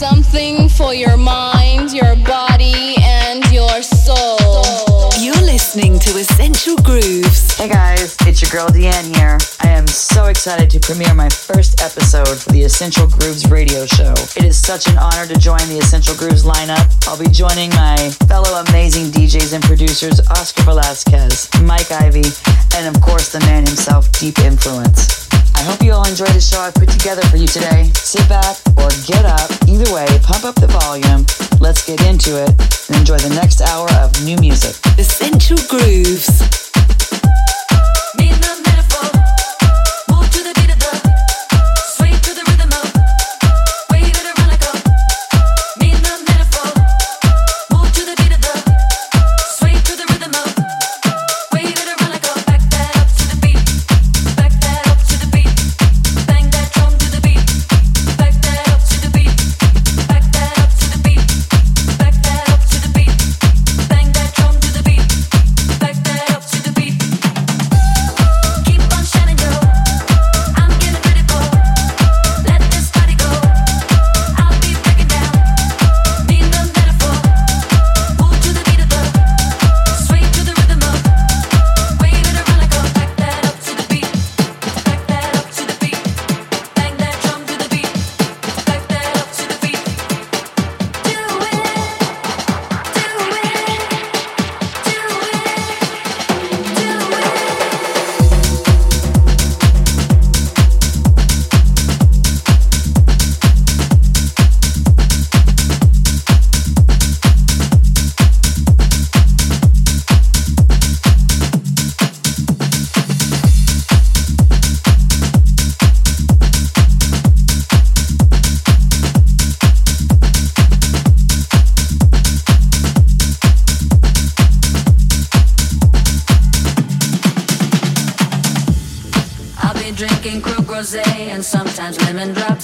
Something for your mind, your body, and your soul. You're listening to Essential Grooves. Hey guys, it's your girl Deanne here. I am so excited to premiere my first episode for the Essential Grooves radio show. It is such an honor to join the Essential Grooves lineup. I'll be joining my fellow amazing DJs and producers Oscar Velazquez, Mike Ivy, and of course the man himself, Deep Influence. I hope you all enjoy the show I've put together for you today. Sit back or get up. Either way, pump up the volume. Let's get into it and enjoy the next hour of new music. Essential Grooves. diamond drop.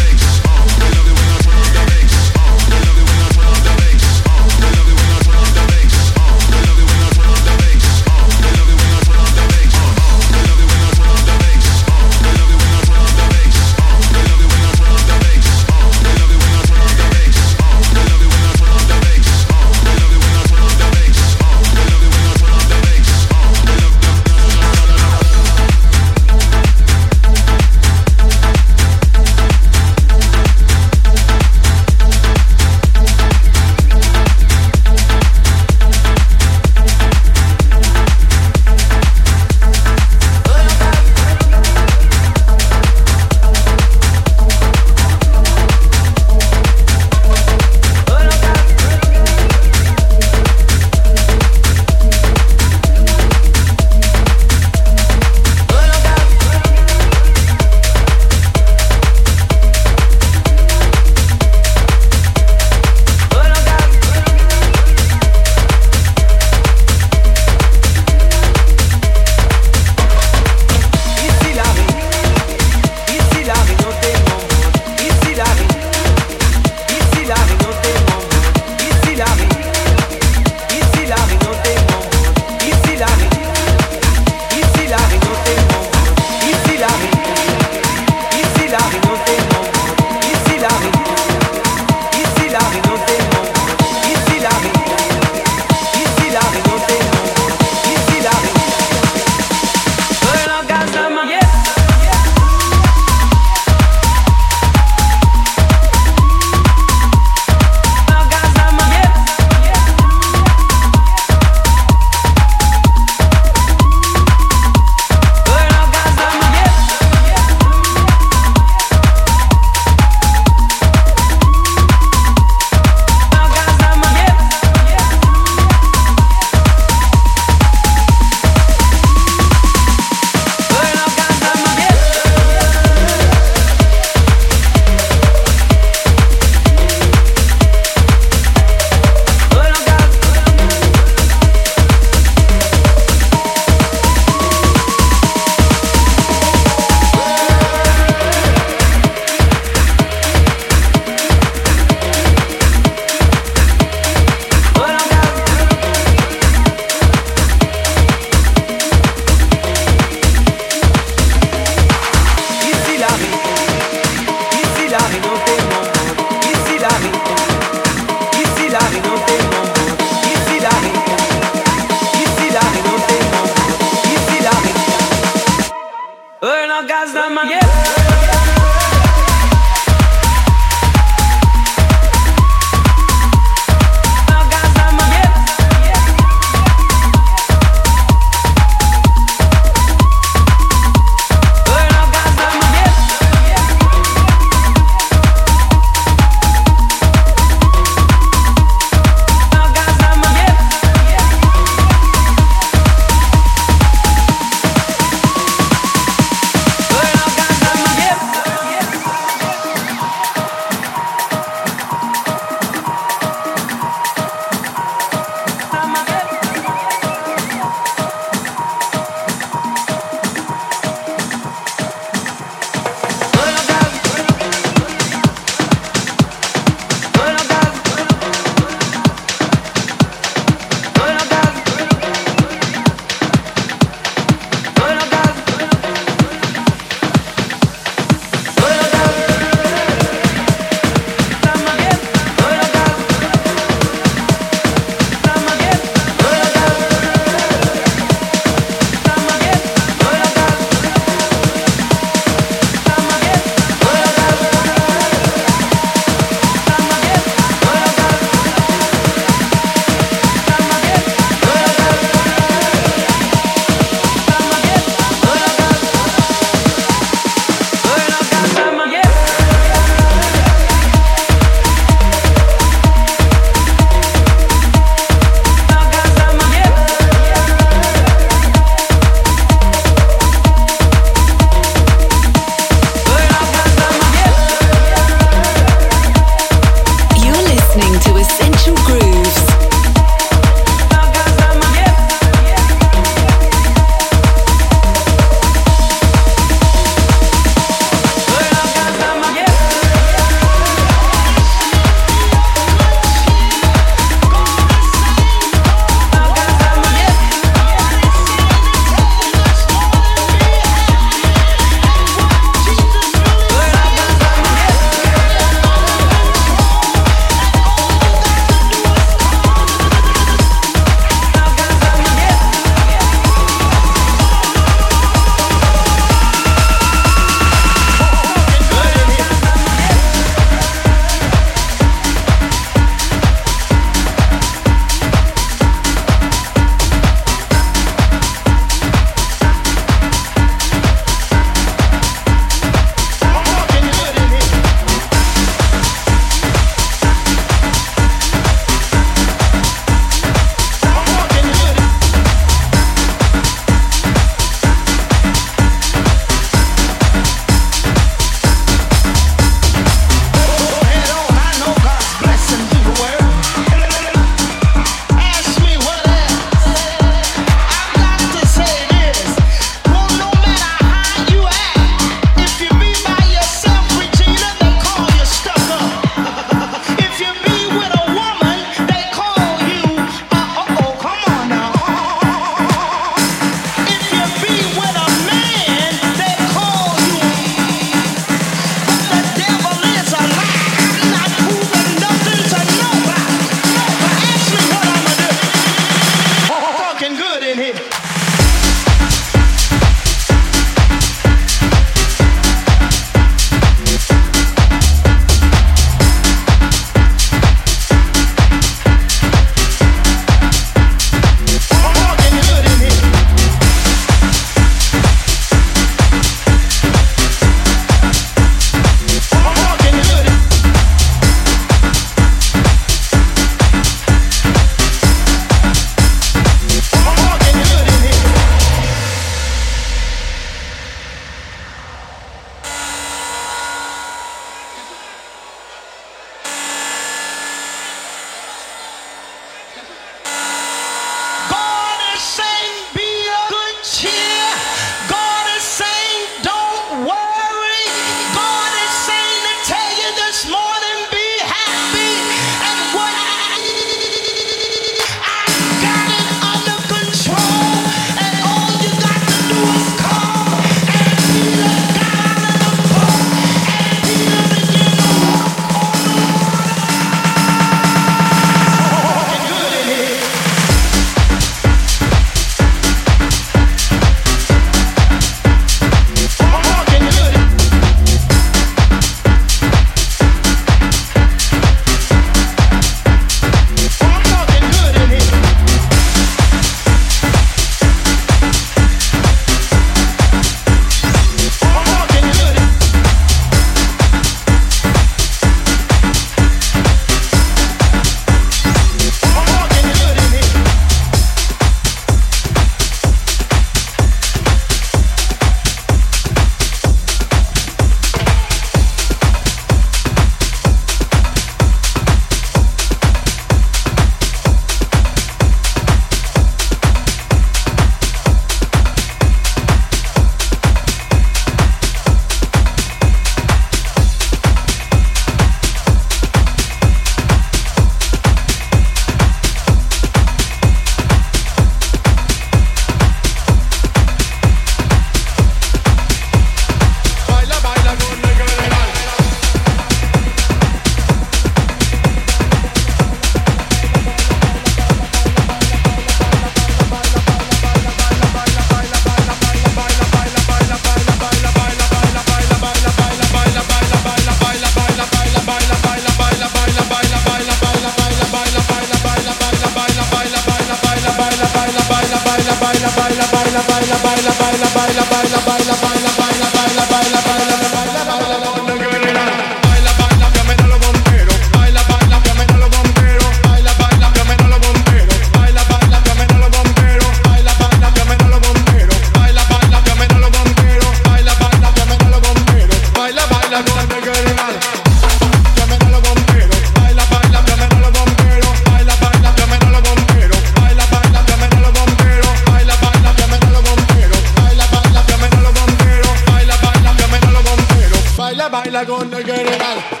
baila con it general.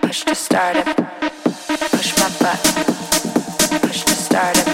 Push to start it. Push my butt. Push to start it.